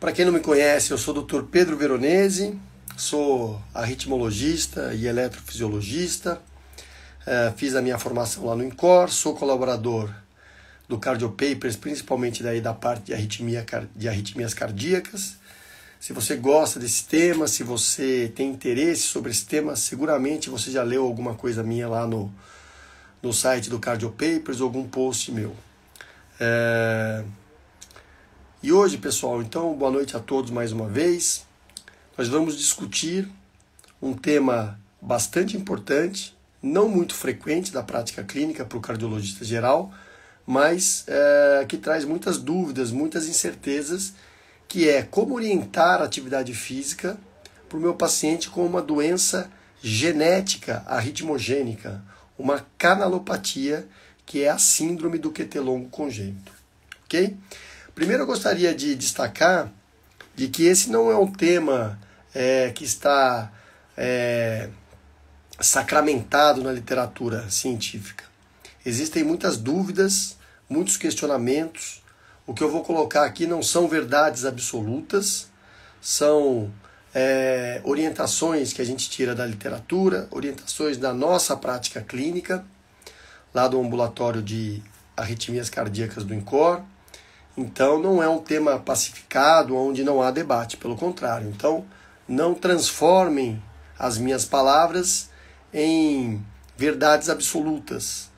Para quem não me conhece, eu sou o Dr. Pedro Veronese, sou arritmologista e eletrofisiologista. Uh, fiz a minha formação lá no INCOR, sou colaborador do Cardio Papers, principalmente daí da parte de, arritmia, de arritmias cardíacas. Se você gosta desse tema, se você tem interesse sobre esse tema, seguramente você já leu alguma coisa minha lá no, no site do Cardio Papers ou algum post meu. É... E hoje, pessoal, então, boa noite a todos mais uma vez. Nós vamos discutir um tema bastante importante, não muito frequente da prática clínica para o cardiologista geral, mas é, que traz muitas dúvidas, muitas incertezas, que é como orientar a atividade física para o meu paciente com uma doença genética arritmogênica, uma canalopatia, que é a síndrome do QT longo congênito. Ok? Primeiro eu gostaria de destacar de que esse não é um tema é, que está é, sacramentado na literatura científica. Existem muitas dúvidas, muitos questionamentos. O que eu vou colocar aqui não são verdades absolutas, são é, orientações que a gente tira da literatura, orientações da nossa prática clínica, lá do ambulatório de arritmias cardíacas do INCOR. Então não é um tema pacificado onde não há debate, pelo contrário. Então não transformem as minhas palavras em verdades absolutas,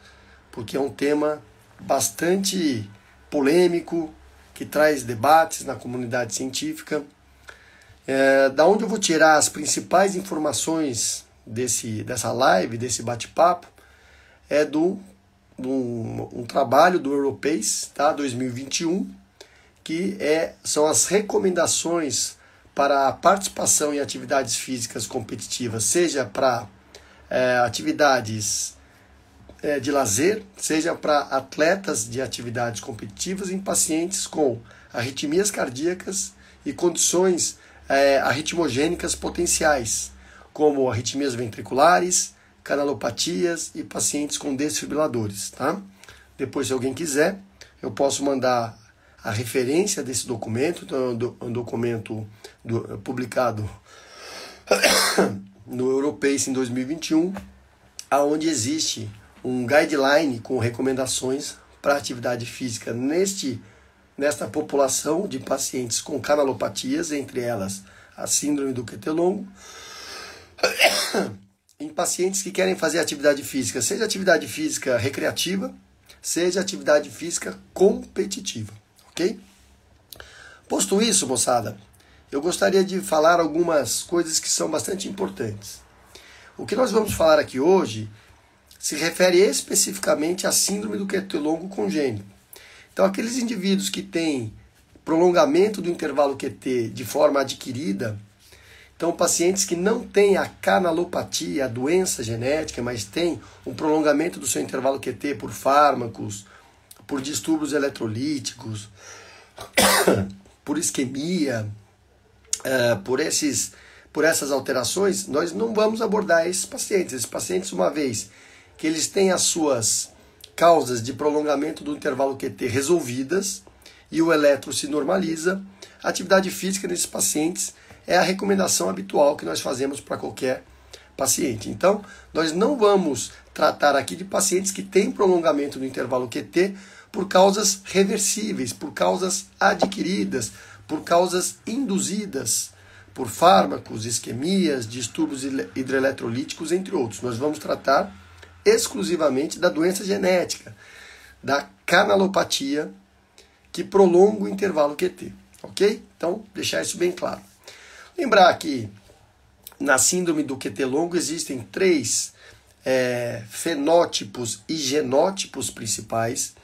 porque é um tema bastante polêmico que traz debates na comunidade científica. É, da onde eu vou tirar as principais informações desse, dessa live, desse bate-papo, é do um, um trabalho do Europeis, tá, 2021, que é, são as recomendações para a participação em atividades físicas competitivas, seja para é, atividades é, de lazer, seja para atletas de atividades competitivas em pacientes com arritmias cardíacas e condições é, arritmogênicas potenciais, como arritmias ventriculares, canalopatias e pacientes com desfibriladores, tá? Depois, se alguém quiser, eu posso mandar a referência desse documento, então, é um documento do, publicado no Europace em 2021, aonde existe um guideline com recomendações para atividade física neste nesta população de pacientes com canalopatias, entre elas a síndrome do QT longo, em pacientes que querem fazer atividade física, seja atividade física recreativa, seja atividade física competitiva, ok? Posto isso, moçada, eu gostaria de falar algumas coisas que são bastante importantes. O que nós vamos falar aqui hoje se refere especificamente à síndrome do QT congênito. Então, aqueles indivíduos que têm prolongamento do intervalo QT de forma adquirida, então, pacientes que não têm a canalopatia, a doença genética, mas têm um prolongamento do seu intervalo QT por fármacos, por distúrbios eletrolíticos, por isquemia, uh, por, esses, por essas alterações, nós não vamos abordar esses pacientes. Esses pacientes, uma vez que eles têm as suas causas de prolongamento do intervalo QT resolvidas e o eletro se normaliza, a atividade física nesses pacientes é a recomendação habitual que nós fazemos para qualquer paciente. Então, nós não vamos tratar aqui de pacientes que têm prolongamento do intervalo QT por causas reversíveis, por causas adquiridas, por causas induzidas por fármacos, isquemias, distúrbios hidroeletrolíticos, entre outros. Nós vamos tratar exclusivamente da doença genética, da canalopatia que prolonga o intervalo QT, ok? Então, deixar isso bem claro. Lembrar que na síndrome do QT longo existem três é, fenótipos e genótipos principais,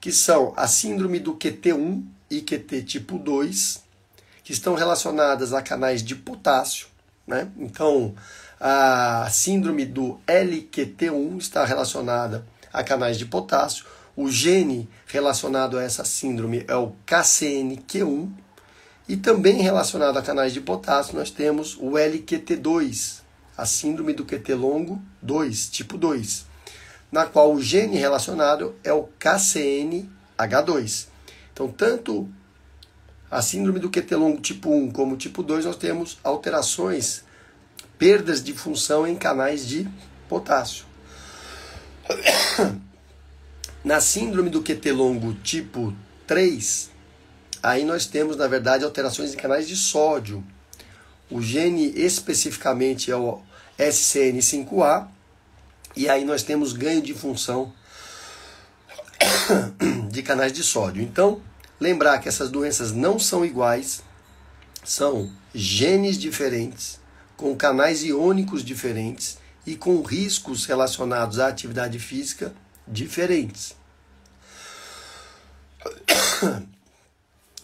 que são a síndrome do QT1 e QT tipo 2, que estão relacionadas a canais de potássio. Né? Então, a síndrome do LQT1 está relacionada a canais de potássio. O gene relacionado a essa síndrome é o KCNQ1 e também relacionado a canais de potássio, nós temos o LQT2, a síndrome do QT longo 2, tipo 2, na qual o gene relacionado é o KCNH2. Então, tanto a síndrome do QT longo tipo 1 como tipo 2, nós temos alterações, perdas de função em canais de potássio. Na síndrome do QT longo tipo 3, aí nós temos, na verdade, alterações em canais de sódio. O gene especificamente é o SCN5A, e aí nós temos ganho de função de canais de sódio. Então, lembrar que essas doenças não são iguais, são genes diferentes, com canais iônicos diferentes e com riscos relacionados à atividade física diferentes.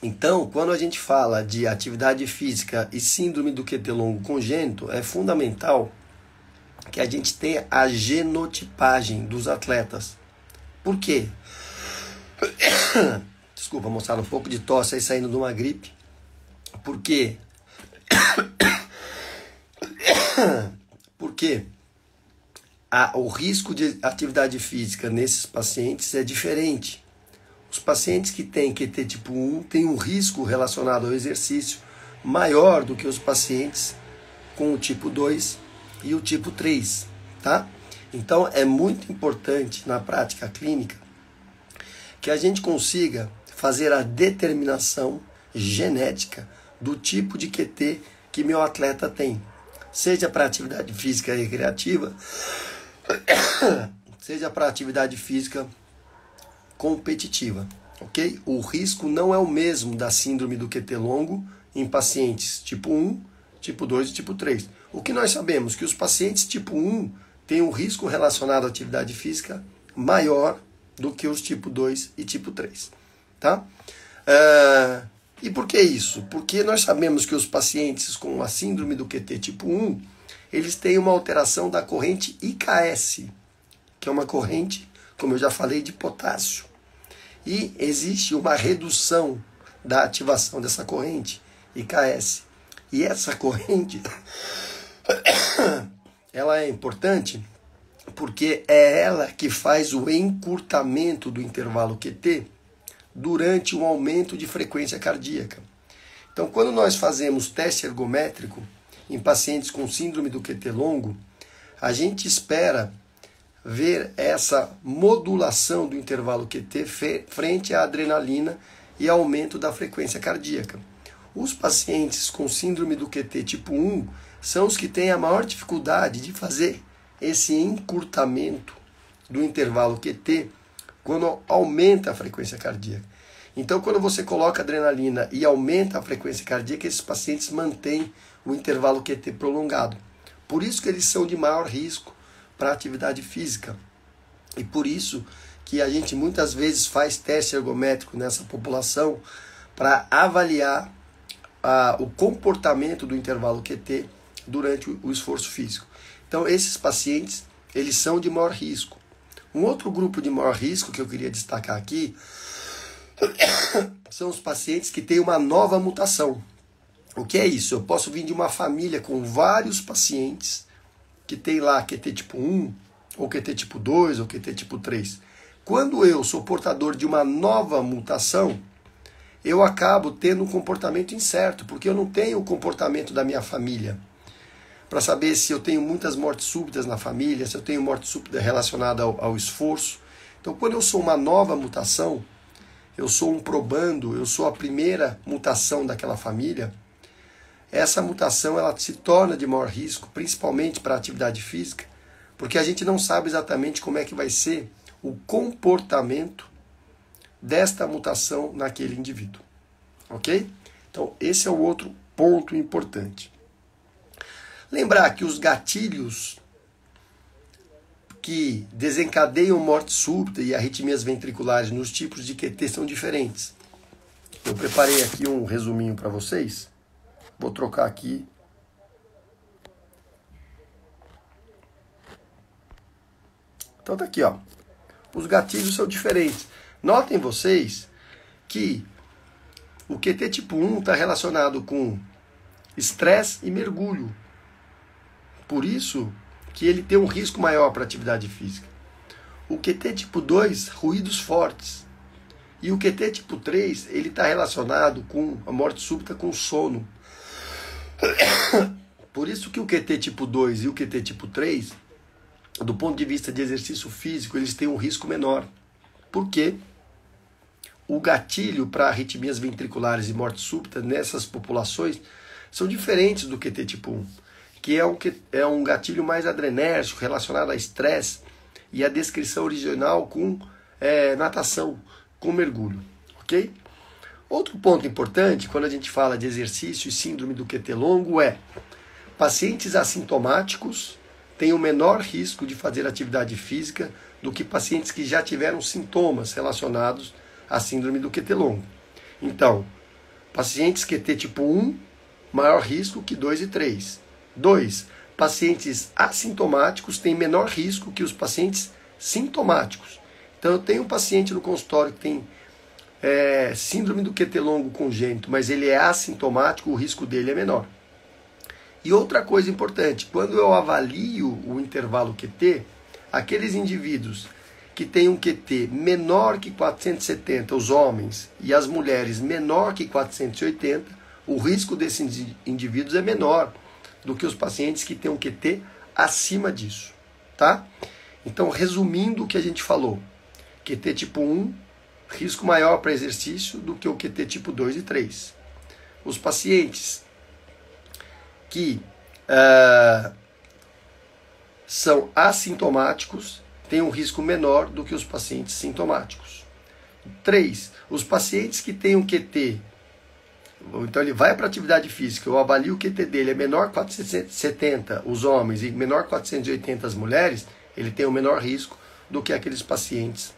Então, quando a gente fala de atividade física e síndrome do QT longo congênito, é fundamental que a gente tenha a genotipagem dos atletas. Por quê? Desculpa, mostrar um pouco de tosse aí saindo de uma gripe. Por quê? Porque a, o risco de atividade física nesses pacientes é diferente. Os pacientes que têm QT tipo 1 têm um risco relacionado ao exercício maior do que os pacientes com o tipo 2 e o tipo 3, tá? Então é muito importante na prática clínica que a gente consiga fazer a determinação genética do tipo de QT que meu atleta tem, seja para atividade física recreativa, seja para atividade física competitiva, ok? O risco não é o mesmo da síndrome do QT longo em pacientes tipo 1, tipo 2 e tipo 3. O que nós sabemos que os pacientes tipo 1 têm um risco relacionado à atividade física maior do que os tipo 2 e tipo 3, tá? Uh, e por que isso? Porque nós sabemos que os pacientes com a síndrome do QT tipo 1, eles têm uma alteração da corrente IKS, que é uma corrente, como eu já falei, de potássio e existe uma redução da ativação dessa corrente IKS. E essa corrente ela é importante porque é ela que faz o encurtamento do intervalo QT durante o aumento de frequência cardíaca. Então, quando nós fazemos teste ergométrico em pacientes com síndrome do QT longo, a gente espera ver essa modulação do intervalo QT frente à adrenalina e aumento da frequência cardíaca. Os pacientes com síndrome do QT tipo 1 são os que têm a maior dificuldade de fazer esse encurtamento do intervalo QT quando aumenta a frequência cardíaca. Então, quando você coloca adrenalina e aumenta a frequência cardíaca, esses pacientes mantêm o intervalo QT prolongado. Por isso que eles são de maior risco para atividade física. E por isso que a gente muitas vezes faz teste ergométrico nessa população para avaliar a, o comportamento do intervalo QT durante o esforço físico. Então, esses pacientes, eles são de maior risco. Um outro grupo de maior risco que eu queria destacar aqui são os pacientes que têm uma nova mutação. O que é isso? Eu posso vir de uma família com vários pacientes que tem lá QT tipo 1, ou QT tipo 2, ou QT tipo 3. Quando eu sou portador de uma nova mutação, eu acabo tendo um comportamento incerto, porque eu não tenho o comportamento da minha família. Para saber se eu tenho muitas mortes súbitas na família, se eu tenho morte súbita relacionada ao, ao esforço. Então, quando eu sou uma nova mutação, eu sou um probando, eu sou a primeira mutação daquela família, essa mutação ela se torna de maior risco, principalmente para a atividade física, porque a gente não sabe exatamente como é que vai ser o comportamento desta mutação naquele indivíduo. Ok? Então, esse é o outro ponto importante. Lembrar que os gatilhos que desencadeiam morte súbita e arritmias ventriculares nos tipos de QT são diferentes. Eu preparei aqui um resuminho para vocês. Vou trocar aqui. Então tá aqui, ó. Os gatilhos são diferentes. Notem vocês que o QT tipo 1 está relacionado com estresse e mergulho. Por isso que ele tem um risco maior para atividade física. O QT tipo 2, ruídos fortes. E o QT tipo 3, ele está relacionado com a morte súbita com sono. Por isso que o QT tipo 2 e o QT tipo 3, do ponto de vista de exercício físico, eles têm um risco menor. Porque o gatilho para arritmias ventriculares e morte súbita nessas populações são diferentes do QT tipo 1, que é um, é um gatilho mais adrenérgico, relacionado a estresse, e a descrição original com é, natação, com mergulho, ok? Outro ponto importante quando a gente fala de exercício e síndrome do QT longo é pacientes assintomáticos têm o menor risco de fazer atividade física do que pacientes que já tiveram sintomas relacionados à síndrome do QT longo. Então, pacientes QT tipo 1, maior risco que 2 e 3. 2. Pacientes assintomáticos têm menor risco que os pacientes sintomáticos. Então, eu tenho um paciente no consultório que tem é, síndrome do QT longo congênito, mas ele é assintomático, o risco dele é menor. E outra coisa importante, quando eu avalio o intervalo QT, aqueles indivíduos que têm um QT menor que 470, os homens, e as mulheres menor que 480, o risco desses indivíduos é menor do que os pacientes que têm um QT acima disso, tá? Então, resumindo o que a gente falou, QT tipo 1, risco maior para exercício do que o QT tipo 2 e 3. Os pacientes que uh, são assintomáticos têm um risco menor do que os pacientes sintomáticos. 3. Os pacientes que têm um QT, então ele vai para atividade física, eu avalio o QT dele é menor 470 os homens e menor 480 as mulheres, ele tem o um menor risco do que aqueles pacientes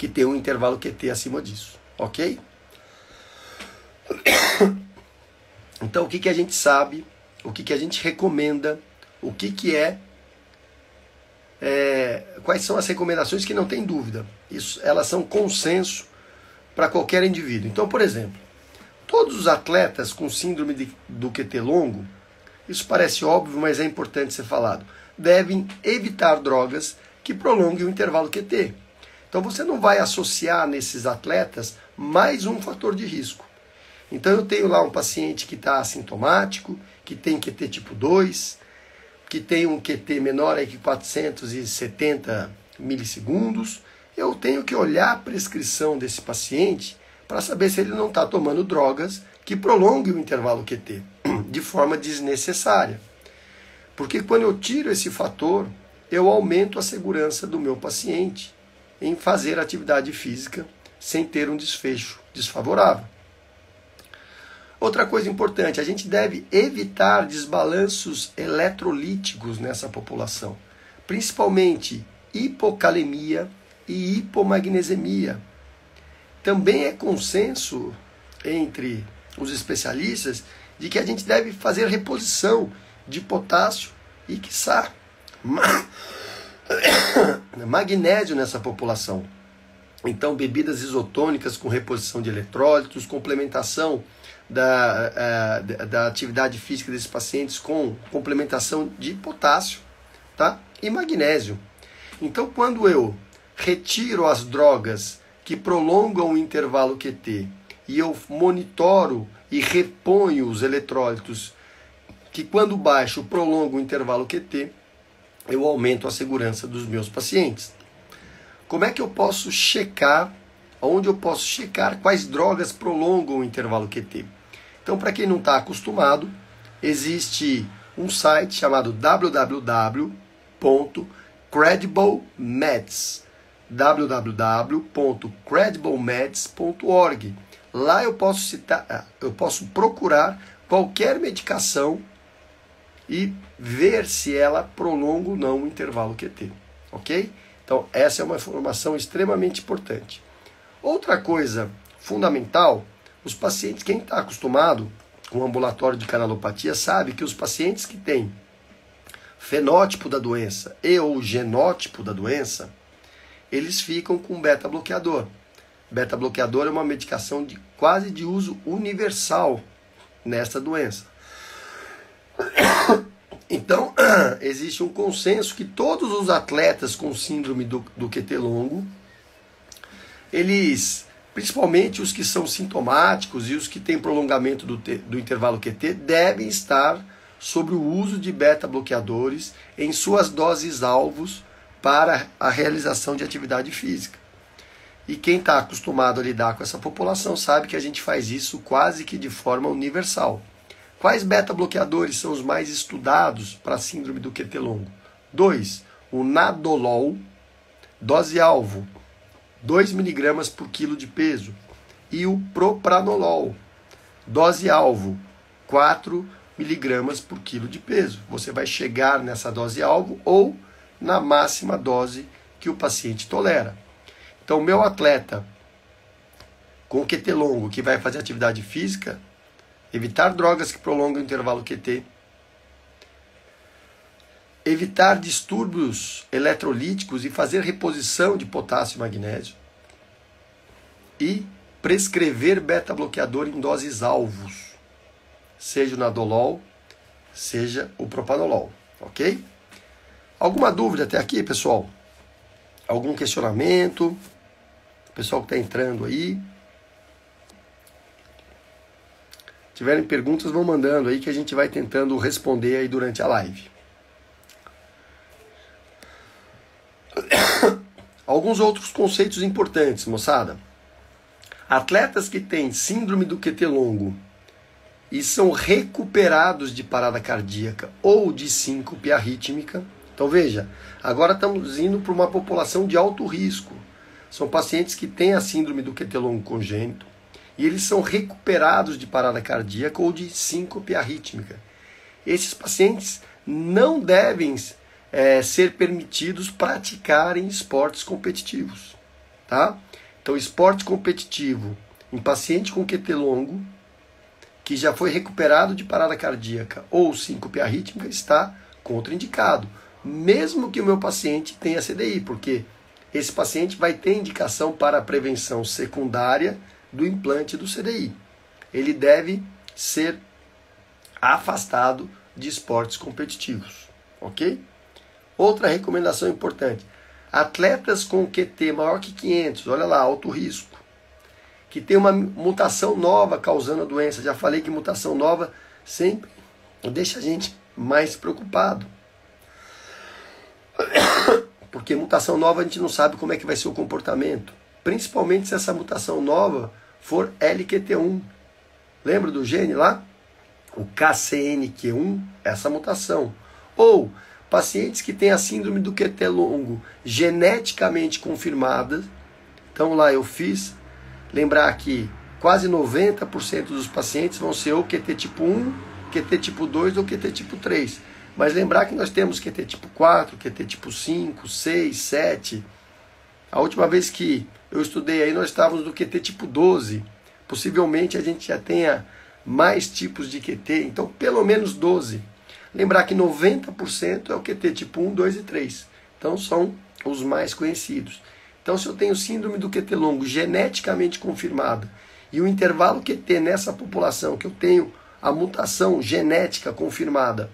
que têm um intervalo QT acima disso, ok? Então, o que, que a gente sabe, o que, que a gente recomenda, o que, que é, é quais são as recomendações que não tem dúvida. Isso, elas são consenso para qualquer indivíduo. Então, por exemplo, todos os atletas com síndrome de, do QT longo, isso parece óbvio, mas é importante ser falado, devem evitar drogas que prolonguem o intervalo QT. Então você não vai associar nesses atletas mais um fator de risco. Então eu tenho lá um paciente que está assintomático, que tem QT tipo 2, que tem um QT menor aí que 470 milissegundos. Eu tenho que olhar a prescrição desse paciente para saber se ele não está tomando drogas que prolonguem o intervalo QT de forma desnecessária. Porque quando eu tiro esse fator, eu aumento a segurança do meu paciente em fazer atividade física sem ter um desfecho desfavorável. Outra coisa importante, a gente deve evitar desbalanços eletrolíticos nessa população, principalmente hipocalemia e hipomagnesemia. Também é consenso entre os especialistas de que a gente deve fazer reposição de potássio e, quiçá, magnésio nessa população. Então, bebidas isotônicas com reposição de eletrólitos, complementação da, uh, da atividade física desses pacientes com complementação de potássio tá? e magnésio. Então, quando eu retiro as drogas que prolongam o intervalo QT e eu monitoro e reponho os eletrólitos que, quando baixo, prolongam o intervalo QT, eu aumento a segurança dos meus pacientes. Como é que eu posso checar, onde eu posso checar quais drogas prolongam o intervalo QT? Então, para quem não está acostumado, existe um site chamado www.credible.meds www.credible.meds.org Lá eu posso citar, eu posso procurar qualquer medicação e ver se ela prolonga ou não o intervalo QT, ok? Então essa é uma informação extremamente importante. Outra coisa fundamental os pacientes, quem está acostumado com o ambulatório de canalopatia, sabe que os pacientes que têm fenótipo da doença e ou genótipo da doença, eles ficam com beta-bloqueador. Beta-bloqueador é uma medicação de quase de uso universal nesta doença. Então, existe um consenso que todos os atletas com síndrome do, do QT longo eles, principalmente os que são sintomáticos e os que têm prolongamento do, do intervalo QT, devem estar sobre o uso de beta-bloqueadores em suas doses alvos para a realização de atividade física. E quem está acostumado a lidar com essa população sabe que a gente faz isso quase que de forma universal. Quais beta-bloqueadores são os mais estudados para a síndrome do QT longo? 2. O Nadolol, dose-alvo, 2 mg por quilo de peso. E o Propranolol, dose-alvo, 4 mg por quilo de peso. Você vai chegar nessa dose-alvo ou na máxima dose que o paciente tolera. Então, meu atleta com QT longo que vai fazer atividade física, evitar drogas que prolongam o intervalo QT, evitar distúrbios eletrolíticos e fazer reposição de potássio e magnésio e prescrever beta-bloqueador em doses alvos, seja o nadolol, seja o propanolol, ok? Alguma dúvida até aqui, pessoal? Algum questionamento? Pessoal que está entrando aí? Tiverem perguntas, vão mandando aí que a gente vai tentando responder aí durante a live. Alguns outros conceitos importantes, moçada. Atletas que têm síndrome do QT longo e são recuperados de parada cardíaca ou de síncope arrítmica. Então veja, agora estamos indo para uma população de alto risco. São pacientes que têm a síndrome do QT longo congênito e eles são recuperados de parada cardíaca ou de síncope arrítmica. Esses pacientes não devem é, ser permitidos praticarem esportes competitivos. Tá? Então, esporte competitivo em paciente com QT longo, que já foi recuperado de parada cardíaca ou síncope arrítmica, está contraindicado, mesmo que o meu paciente tenha CDI, porque esse paciente vai ter indicação para prevenção secundária do implante do CDI. Ele deve ser afastado de esportes competitivos, ok? Outra recomendação importante: atletas com QT maior que 500, olha lá, alto risco, que tem uma mutação nova causando a doença. Já falei que mutação nova sempre deixa a gente mais preocupado. Porque mutação nova a gente não sabe como é que vai ser o comportamento. Principalmente se essa mutação nova for LQT1. Lembra do gene lá? O KCNQ1, essa mutação. Ou pacientes que têm a síndrome do QT longo geneticamente confirmada. Então lá eu fiz, lembrar que quase 90% dos pacientes vão ser ou QT tipo 1, QT tipo 2 ou QT tipo 3. Mas lembrar que nós temos QT tipo 4, QT tipo 5, 6, 7. A última vez que eu estudei aí, nós estávamos no QT tipo 12. Possivelmente a gente já tenha mais tipos de QT, então pelo menos 12. Lembrar que 90% é o QT tipo 1, 2 e 3. Então são os mais conhecidos. Então se eu tenho síndrome do QT longo geneticamente confirmada e o intervalo QT nessa população que eu tenho a mutação genética confirmada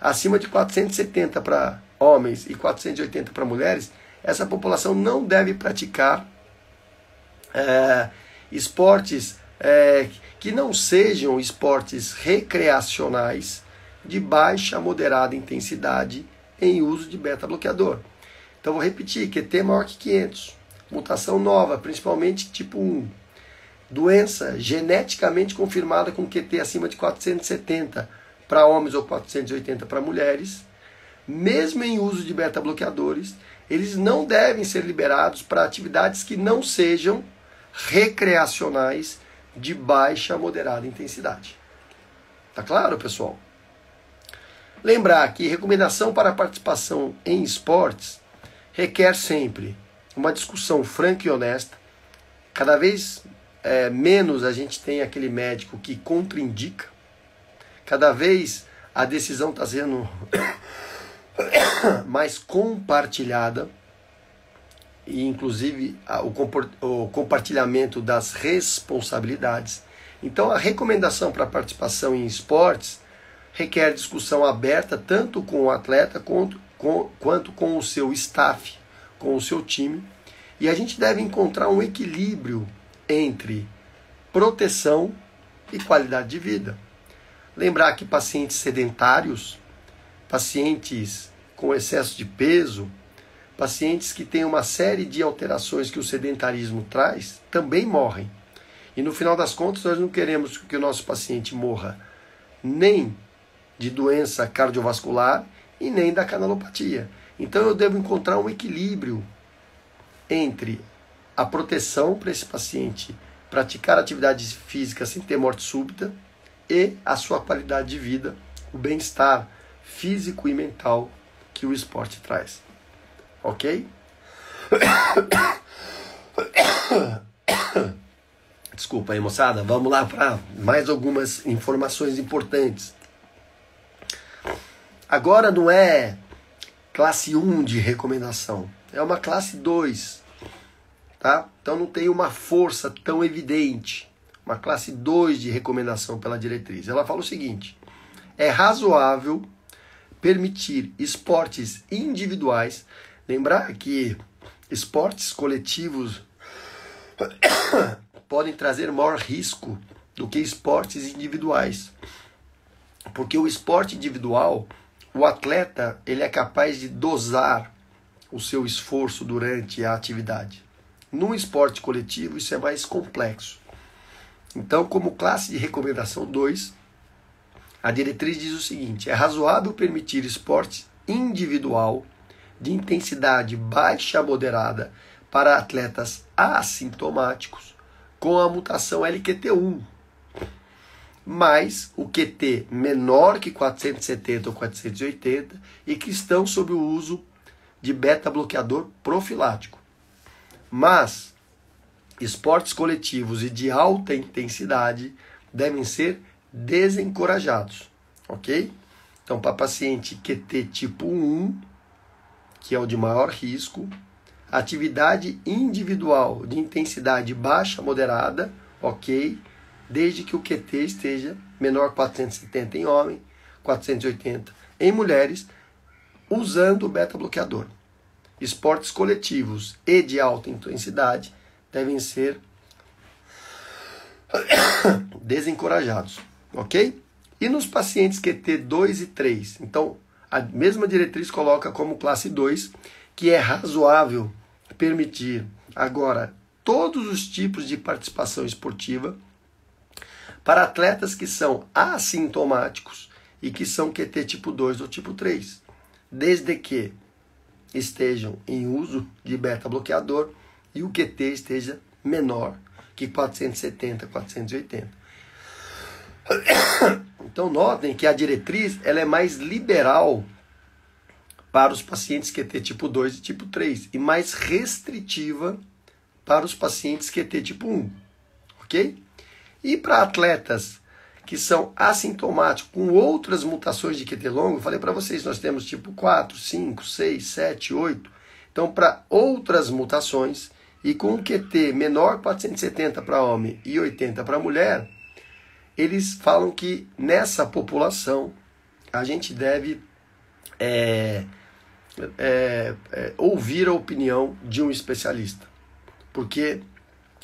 acima de 470 para homens e 480 para mulheres, essa população não deve praticar é, esportes é, que não sejam esportes recreacionais de baixa a moderada intensidade em uso de beta-bloqueador. Então vou repetir, QT maior que 500, mutação nova, principalmente tipo 1, doença geneticamente confirmada com QT acima de 470 para homens ou 480 para mulheres, mesmo em uso de beta-bloqueadores, eles não devem ser liberados para atividades que não sejam recreacionais de baixa a moderada intensidade. Tá claro, pessoal? Lembrar que recomendação para participação em esportes requer sempre uma discussão franca e honesta. Cada vez é, menos a gente tem aquele médico que contraindica. Cada vez a decisão está sendo mais compartilhada e inclusive o, compartilhamento das responsabilidades. Então, a recomendação para participação em esportes requer discussão aberta tanto com o atleta quanto com, quanto com o seu staff, com o seu time, E a gente deve encontrar um equilíbrio entre proteção e qualidade de vida. Lembrar que pacientes sedentários, pacientes com excesso de peso, pacientes que têm uma série de alterações que o sedentarismo traz, também morrem. E no final das contas, nós não queremos que o nosso paciente morra nem de doença cardiovascular e nem da canalopatia. Então eu devo encontrar um equilíbrio entre a proteção para esse paciente praticar atividade física sem ter morte súbita e a sua qualidade de vida, o bem-estar físico e mental que o esporte traz. Ok? Desculpa aí, moçada. Vamos lá para mais algumas informações importantes. Agora não é classe 1 de recomendação, é uma classe 2. Tá? Então não tem uma força tão evidente. Uma classe 2 de recomendação pela diretriz. Ela fala o seguinte: é razoável permitir esportes individuais. Lembrar que esportes coletivos podem trazer maior risco do que esportes individuais. Porque o esporte individual o atleta ele é capaz de dosar o seu esforço durante a atividade. No esporte coletivo isso é mais complexo. Então, como classe de recomendação 2, a diretriz diz o seguinte: é razoável permitir esporte individual de intensidade baixa a moderada para atletas assintomáticos com a mutação LQT1, mais o QT menor que 470 ou 480 e que estão sob o uso de beta-bloqueador profilático. Mas esportes coletivos e de alta intensidade devem ser desencorajados, ok? Então, para paciente QT tipo 1, que é o de maior risco, atividade individual de intensidade baixa moderada, ok? desde que o QT esteja menor 470 em homem, 480 em mulheres, usando o beta-bloqueador. Esportes coletivos e de alta intensidade devem ser desencorajados, ok? E nos pacientes QT 2 e 3, então a mesma diretriz coloca como classe 2 que é razoável permitir agora todos os tipos de participação esportiva para atletas que são assintomáticos e que são QT tipo 2 ou tipo 3, desde que estejam em uso de beta-bloqueador e o QT esteja menor que 470, 480. Então notem que a diretriz ela é mais liberal para os pacientes QT tipo 2 e tipo 3 e mais restritiva para os pacientes QT tipo 1. OK? E para atletas que são assintomáticos com outras mutações de QT longo, falei para vocês, nós temos tipo 4, 5, 6, 7, 8. Então, para outras mutações e com QT menor 470 para homem e 80 para mulher, eles falam que nessa população a gente deve é, é, é, ouvir a opinião de um especialista, porque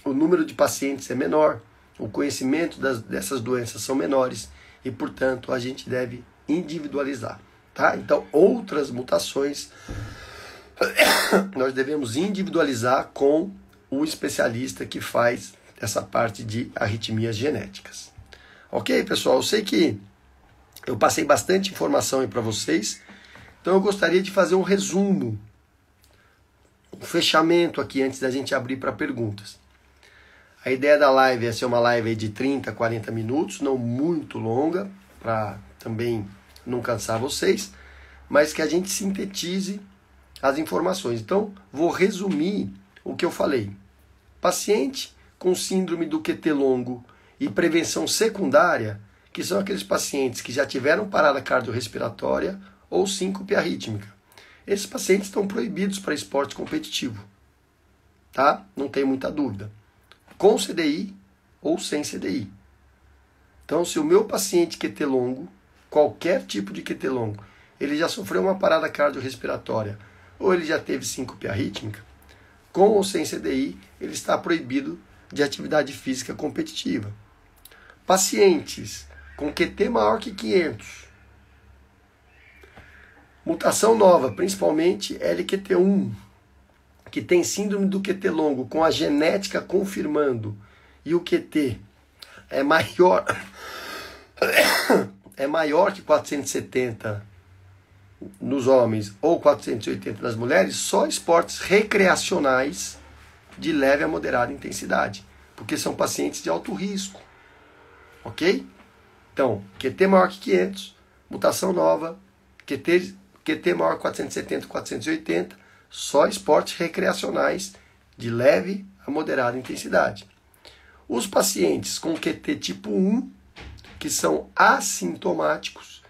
o número de pacientes é menor o conhecimento das, dessas doenças são menores e, portanto, a gente deve individualizar. Tá? Então, outras mutações nós devemos individualizar com o especialista que faz essa parte de arritmias genéticas. Ok, pessoal? Eu sei que eu passei bastante informação aí para vocês, então eu gostaria de fazer um resumo, um fechamento aqui antes da gente abrir para perguntas. A ideia da live é ser uma live de 30, 40 minutos, não muito longa, para também não cansar vocês, mas que a gente sintetize as informações. Então, vou resumir o que eu falei. Paciente com síndrome do QT longo e prevenção secundária, que são aqueles pacientes que já tiveram parada cardiorrespiratória ou síncope arrítmica. Esses pacientes estão proibidos para esporte competitivo. Tá? Não tem muita dúvida com CDI ou sem CDI. Então, se o meu paciente QT longo, qualquer tipo de QT longo, ele já sofreu uma parada cardiorrespiratória ou ele já teve síncope arrítmica, com ou sem CDI, ele está proibido de atividade física competitiva. Pacientes com QT maior que 500, mutação nova, principalmente LQT1, que tem síndrome do QT longo, com a genética confirmando, e o QT é maior é maior que 470 nos homens ou 480 nas mulheres, só esportes recreacionais de leve a moderada intensidade, porque são pacientes de alto risco. Ok? Então, QT maior que 500, mutação nova, QT, QT maior que 470, 480, só esportes recreacionais de leve a moderada intensidade. Os pacientes com QT tipo 1, que são assintomáticos,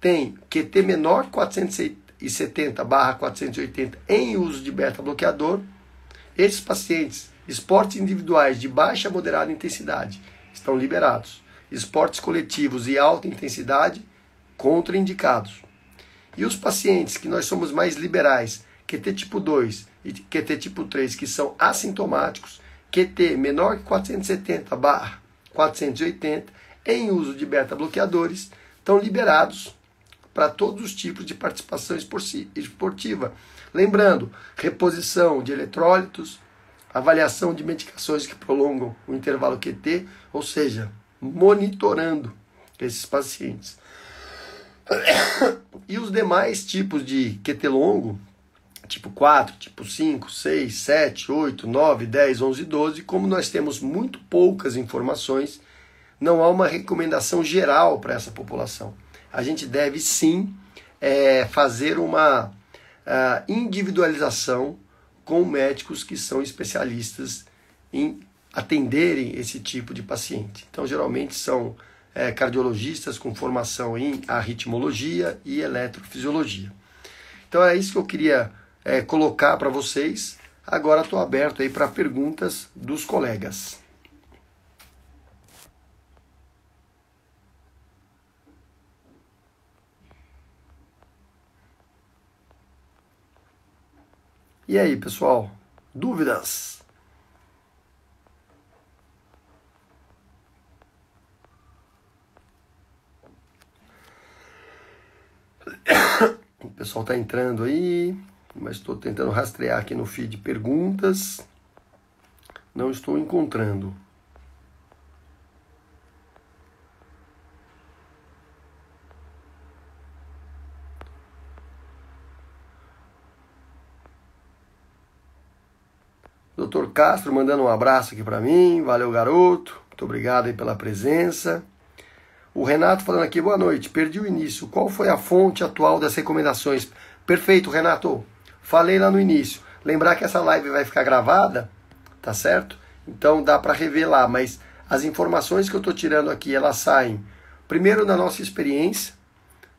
tem QT menor 470/480 em uso de beta-bloqueador. Esses pacientes, esportes individuais de baixa a moderada intensidade, estão liberados. Esportes coletivos e alta intensidade, contraindicados. E os pacientes que nós somos mais liberais, QT tipo 2 e QT tipo 3, que são assintomáticos, QT menor que 470 480, em uso de beta-bloqueadores, estão liberados para todos os tipos de participação esportiva. Lembrando, reposição de eletrólitos, avaliação de medicações que prolongam o intervalo QT, ou seja, monitorando esses pacientes. E os demais tipos de QT longo, tipo 4, tipo 5, 6, 7, 8, 9, 10, 11, 12, como nós temos muito poucas informações, não há uma recomendação geral para essa população a gente deve sim é, fazer uma uh, individualização com médicos que são especialistas em atenderem esse tipo de paciente. Então, geralmente são é, cardiologistas com formação em arritmologia e eletrofisiologia. Então, é isso que eu queria é, colocar para vocês. Agora estou aberto aí para perguntas dos colegas. E aí, pessoal? Dúvidas? O pessoal está entrando aí, mas estou tentando rastrear aqui no feed perguntas. Não estou encontrando. Doutor Castro mandando um abraço aqui para mim. Valeu, garoto. Muito obrigado aí pela presença. O Renato falando aqui, boa noite. Perdi o início. Qual foi a fonte atual das recomendações? Perfeito, Renato. Falei lá no início. Lembrar que essa live vai ficar gravada, tá certo? Então dá para rever lá, mas as informações que eu estou tirando aqui, elas saem primeiro da nossa experiência,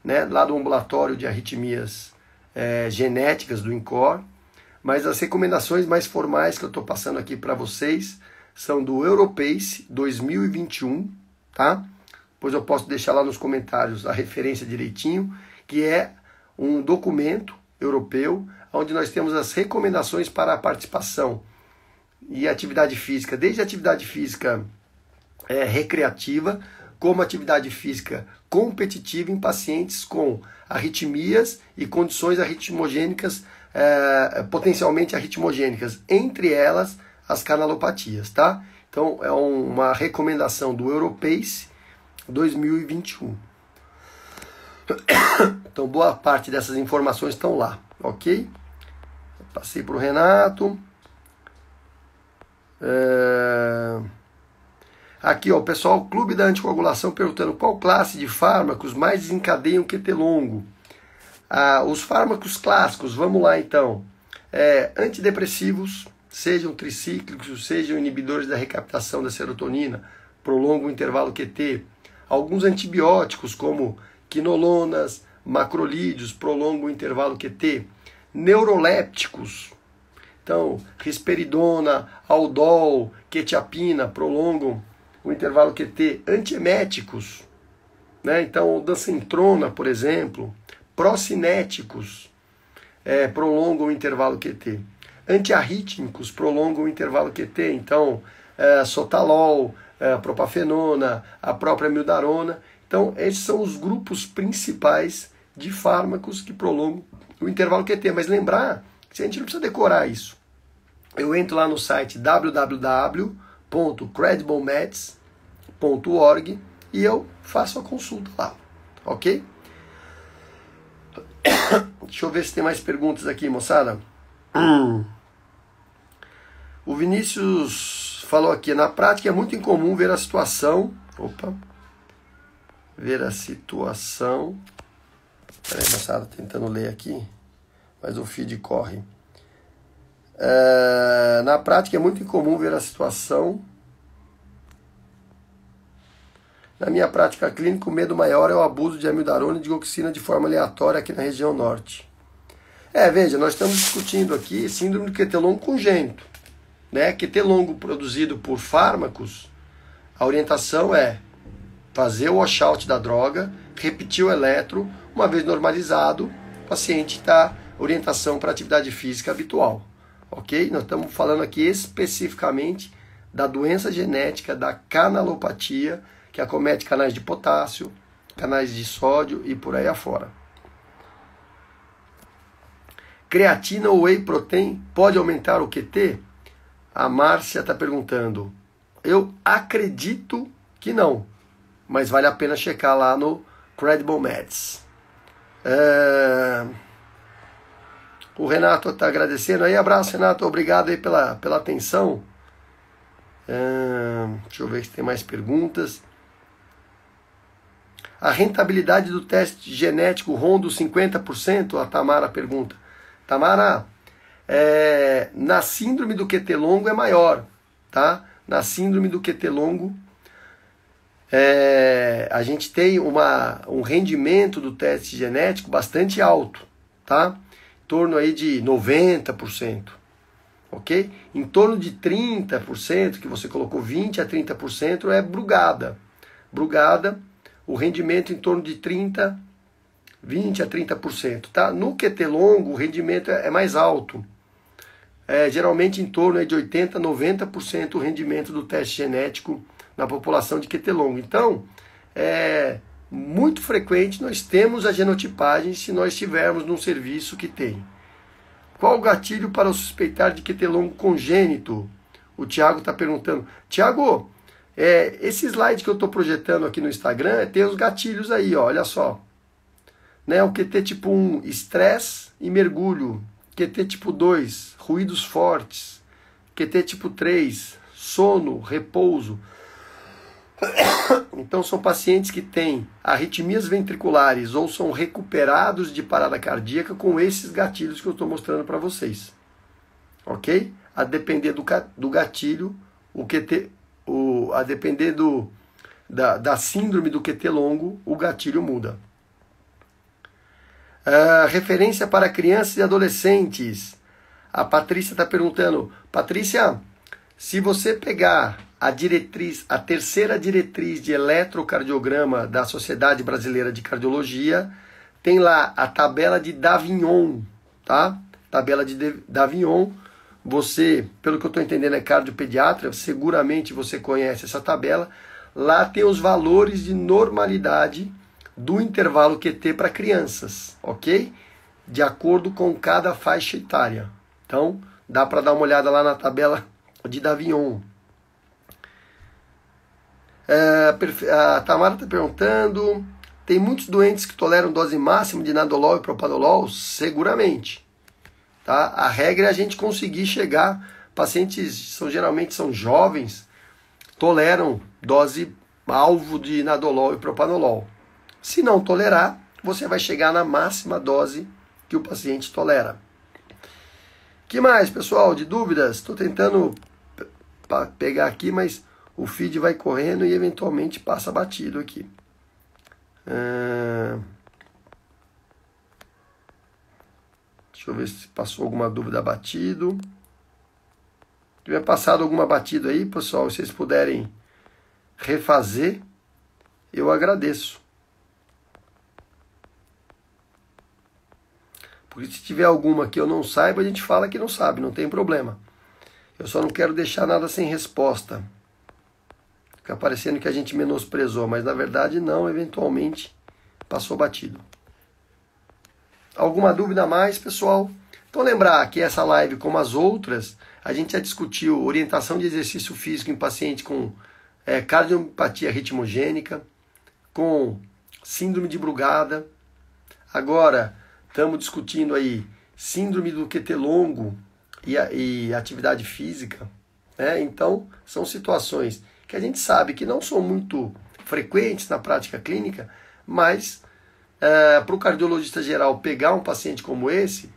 né, lá do ambulatório de arritmias é, genéticas do INCOR, mas as recomendações mais formais que eu estou passando aqui para vocês são do Europace 2021, tá? Pois eu posso deixar lá nos comentários a referência direitinho, que é um documento europeu onde nós temos as recomendações para a participação e atividade física, desde atividade física é, recreativa, como atividade física competitiva em pacientes com arritmias e condições arritmogênicas é, potencialmente arritmogênicas, entre elas as canalopatias, tá? Então é um, uma recomendação do Europace 2021. Então boa parte dessas informações estão lá, ok? Passei para o Renato. É... Aqui, ó, o pessoal, Clube da Anticoagulação perguntando qual classe de fármacos mais desencadeiam QT longo. Ah, os fármacos clássicos, vamos lá então. É, antidepressivos, sejam tricíclicos, sejam inibidores da recaptação da serotonina, prolongam o intervalo QT. Alguns antibióticos, como quinolonas, macrolídeos, prolongam o intervalo QT. Neurolépticos, então, risperidona, aldol, quetiapina, prolongam o intervalo QT. Antieméticos, né? então, dancentrona, por exemplo, procinéticos é, prolongam o intervalo QT. antiarrítmicos prolongam o intervalo QT. Então, é, sotalol, é, propafenona, a própria mildarona. Então, esses são os grupos principais de fármacos que prolongam o intervalo QT. Mas lembrar que a gente não precisa decorar isso. Eu entro lá no site www.crediblemads.org e eu faço a consulta lá, ok? Deixa eu ver se tem mais perguntas aqui, moçada. Hum. O Vinícius falou aqui, na prática é muito incomum ver a situação. Opa. Ver a situação. Peraí, moçada, tentando ler aqui. Mas o feed corre. É, na prática é muito incomum ver a situação. Na minha prática clínica, o medo maior é o abuso de amidarona e de goxina de forma aleatória aqui na região norte. É, veja, nós estamos discutindo aqui síndrome do QT congênito. Né? QT longo produzido por fármacos, a orientação é fazer o washout da droga, repetir o eletro, uma vez normalizado, o paciente está orientação para atividade física habitual. Ok? Nós estamos falando aqui especificamente da doença genética da canalopatia, que acomete canais de potássio, canais de sódio e por aí afora. Creatina ou whey protein pode aumentar o QT? A Márcia está perguntando. Eu acredito que não, mas vale a pena checar lá no Credible Meds. É... O Renato está agradecendo aí. Abraço, Renato. Obrigado aí pela, pela atenção. É... Deixa eu ver se tem mais perguntas. A rentabilidade do teste genético ronda os 50%? A Tamara pergunta. Tamara, é, na síndrome do QT longo é maior, tá? Na síndrome do QT longo, é, a gente tem uma, um rendimento do teste genético bastante alto, tá? Em torno aí de 90%, ok? Em torno de 30%, que você colocou 20 a 30% é brugada. Brugada, o rendimento em torno de 30 20 a 30%. Tá? No QT longo, o rendimento é, é mais alto. É, geralmente em torno de 80 a 90% o rendimento do teste genético na população de QT longo. Então, é muito frequente nós temos a genotipagem se nós estivermos num serviço que tem. Qual o gatilho para suspeitar de QT longo congênito? O Tiago está perguntando. Tiago, é, esse slide que eu estou projetando aqui no Instagram tem os gatilhos aí, ó, olha só. Né? O QT tipo 1, estresse e mergulho. QT tipo 2, ruídos fortes. QT tipo 3, sono, repouso. Então são pacientes que têm arritmias ventriculares ou são recuperados de parada cardíaca com esses gatilhos que eu estou mostrando para vocês. Ok? A depender do, do gatilho, o QT, o, a depender do, da, da síndrome do QT longo, o gatilho muda. Uh, referência para crianças e adolescentes. A Patrícia está perguntando, Patrícia, se você pegar a diretriz, a terceira diretriz de eletrocardiograma da Sociedade Brasileira de Cardiologia, tem lá a tabela de Davignon, tá? Tabela de Davignon. Você, pelo que eu estou entendendo, é cardiopediatra, seguramente você conhece essa tabela. Lá tem os valores de normalidade do intervalo QT para crianças, ok? De acordo com cada faixa etária. Então, dá para dar uma olhada lá na tabela de Davion. É, a Tamara está perguntando: tem muitos doentes que toleram dose máxima de nadolol e propanolol? Seguramente. Tá? A regra é a gente conseguir chegar. Pacientes são geralmente são jovens, toleram dose alvo de nadolol e propanolol. Se não tolerar, você vai chegar na máxima dose que o paciente tolera. que mais, pessoal, de dúvidas? Estou tentando pegar aqui, mas o feed vai correndo e eventualmente passa batido aqui. Deixa eu ver se passou alguma dúvida batido. Se tiver passado alguma batida aí, pessoal, se vocês puderem refazer, eu agradeço. Porque se tiver alguma que eu não saiba, a gente fala que não sabe, não tem problema. Eu só não quero deixar nada sem resposta. Fica parecendo que a gente menosprezou, mas na verdade não, eventualmente passou batido. Alguma dúvida a mais, pessoal? Então lembrar que essa live, como as outras, a gente já discutiu orientação de exercício físico em paciente com é, cardiopatia ritmogênica, com síndrome de Brugada. Agora estamos discutindo aí síndrome do QT longo e, e atividade física. Né? Então são situações que a gente sabe que não são muito frequentes na prática clínica, mas é, para o cardiologista geral pegar um paciente como esse,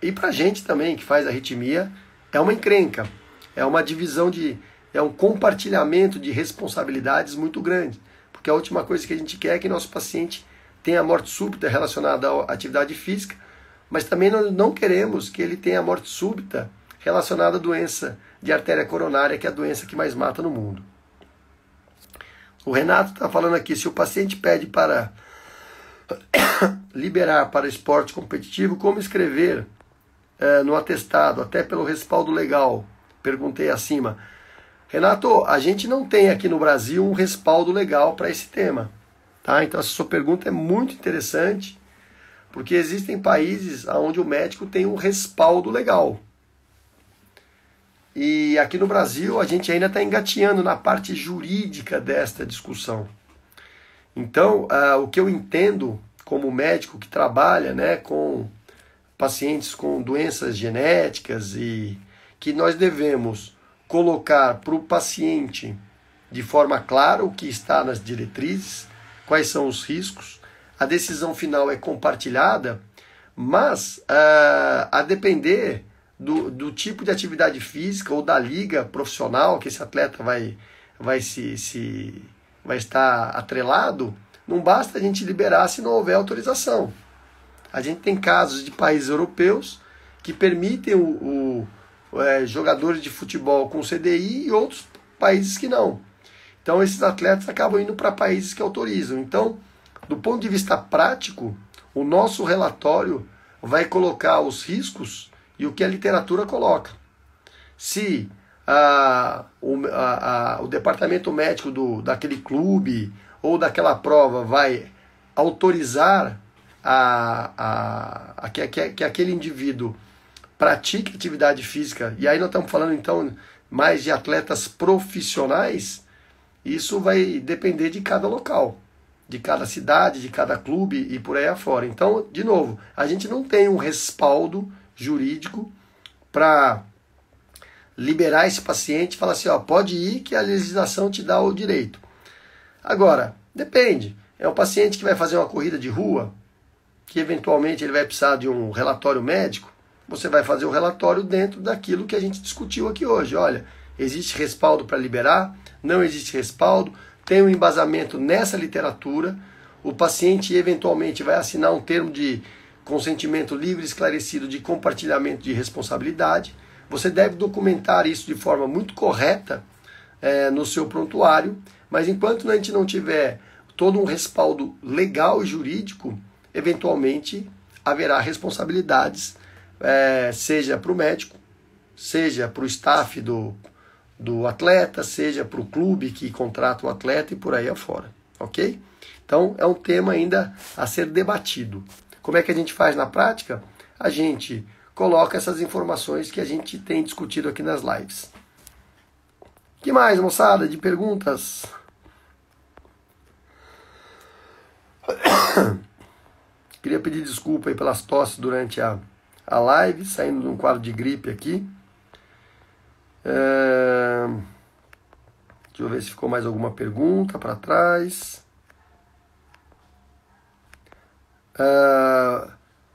e para a gente também que faz arritmia, é uma encrenca, é uma divisão de. é um compartilhamento de responsabilidades muito grande. Porque a última coisa que a gente quer é que nosso paciente tenha morte súbita relacionada à atividade física, mas também não queremos que ele tenha morte súbita relacionada à doença de artéria coronária, que é a doença que mais mata no mundo. O Renato está falando aqui: se o paciente pede para liberar para esporte competitivo, como escrever é, no atestado, até pelo respaldo legal? Perguntei acima. Renato, a gente não tem aqui no Brasil um respaldo legal para esse tema. Tá? Então, essa sua pergunta é muito interessante, porque existem países onde o médico tem um respaldo legal. E aqui no Brasil a gente ainda está engateando na parte jurídica desta discussão. Então, uh, o que eu entendo como médico que trabalha né, com pacientes com doenças genéticas e que nós devemos colocar para o paciente de forma clara o que está nas diretrizes, quais são os riscos. A decisão final é compartilhada, mas uh, a depender do, do tipo de atividade física ou da liga profissional que esse atleta vai, vai, se, se, vai estar atrelado, não basta a gente liberar se não houver autorização. A gente tem casos de países europeus que permitem o, o é, jogadores de futebol com CDI e outros países que não. Então esses atletas acabam indo para países que autorizam. Então, do ponto de vista prático, o nosso relatório vai colocar os riscos e o que a literatura coloca. Se a, o, a, a, o departamento médico do, daquele clube ou daquela prova vai autorizar a, a, a que, que, que, aquele indivíduo pratique atividade física, e aí nós estamos falando então mais de atletas profissionais, isso vai depender de cada local, de cada cidade, de cada clube e por aí afora. Então, de novo, a gente não tem um respaldo jurídico para liberar esse paciente e falar assim, ó, pode ir que a legislação te dá o direito. Agora, depende. É um paciente que vai fazer uma corrida de rua, que eventualmente ele vai precisar de um relatório médico, você vai fazer o relatório dentro daquilo que a gente discutiu aqui hoje. Olha, existe respaldo para liberar? Não existe respaldo? Tem um embasamento nessa literatura? O paciente eventualmente vai assinar um termo de consentimento livre esclarecido de compartilhamento de responsabilidade. Você deve documentar isso de forma muito correta é, no seu prontuário, mas enquanto a gente não tiver todo um respaldo legal e jurídico, eventualmente haverá responsabilidades, é, seja para o médico, seja para o staff do, do atleta, seja para o clube que contrata o atleta e por aí afora, ok? Então é um tema ainda a ser debatido. Como é que a gente faz na prática? A gente coloca essas informações que a gente tem discutido aqui nas lives. que mais, moçada, de perguntas? Queria pedir desculpa aí pelas tosses durante a, a live, saindo de um quadro de gripe aqui. É... Deixa eu ver se ficou mais alguma pergunta para trás.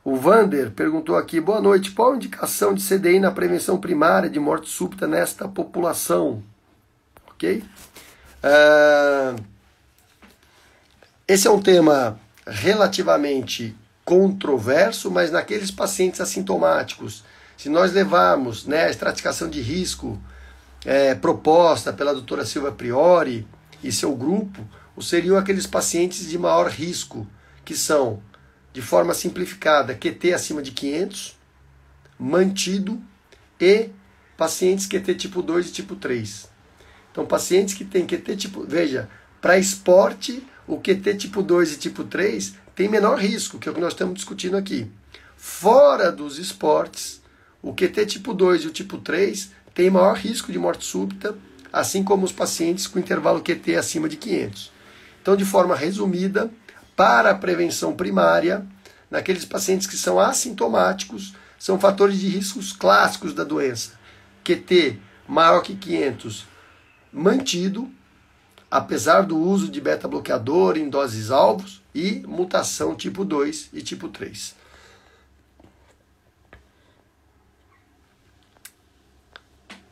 O Vander perguntou aqui: boa noite, qual a indicação de CDI na prevenção primária de morte súbita nesta população? Ok? Esse é um tema relativamente controverso, mas naqueles pacientes assintomáticos, se nós levarmos né, a estratificação de risco é, proposta pela doutora Silva Priori e seu grupo, seriam aqueles pacientes de maior risco, que são de forma simplificada, QT acima de 500, mantido e pacientes QT tipo 2 e tipo 3. Então, pacientes que têm QT tipo. Veja, para esporte, o QT tipo 2 e tipo 3 tem menor risco, que é o que nós estamos discutindo aqui. Fora dos esportes, o QT tipo 2 e o tipo 3 tem maior risco de morte súbita, assim como os pacientes com intervalo QT acima de 500. Então, de forma resumida, para a prevenção primária, naqueles pacientes que são assintomáticos, são fatores de riscos clássicos da doença. QT maior que 500 mantido, apesar do uso de beta-bloqueador em doses alvos e mutação tipo 2 e tipo 3.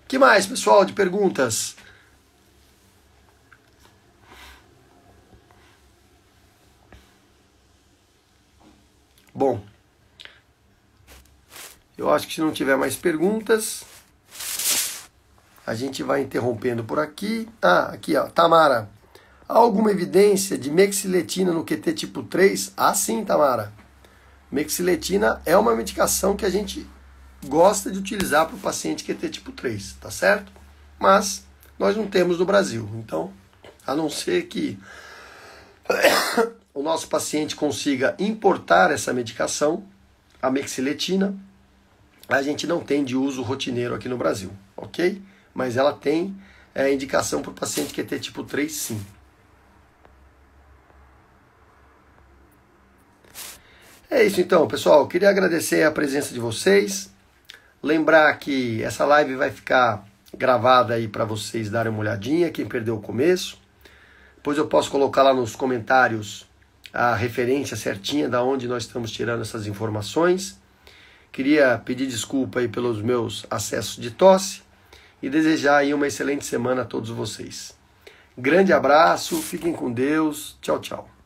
Que mais, pessoal, de perguntas? Bom, eu acho que se não tiver mais perguntas, a gente vai interrompendo por aqui. Ah, aqui, ó, Tamara. Há alguma evidência de mexiletina no QT tipo 3? Ah, sim, Tamara. Mexiletina é uma medicação que a gente gosta de utilizar para o paciente QT tipo 3, tá certo? Mas nós não temos no Brasil. Então, a não ser que o nosso paciente consiga importar essa medicação, a mexiletina, a gente não tem de uso rotineiro aqui no Brasil, ok? mas ela tem é, indicação para o paciente que é T tipo 3, sim. É isso então, pessoal. Queria agradecer a presença de vocês. Lembrar que essa live vai ficar gravada aí para vocês darem uma olhadinha, quem perdeu o começo. Depois eu posso colocar lá nos comentários a referência certinha da onde nós estamos tirando essas informações. Queria pedir desculpa aí pelos meus acessos de tosse e desejar aí uma excelente semana a todos vocês. Grande abraço, fiquem com Deus. Tchau, tchau.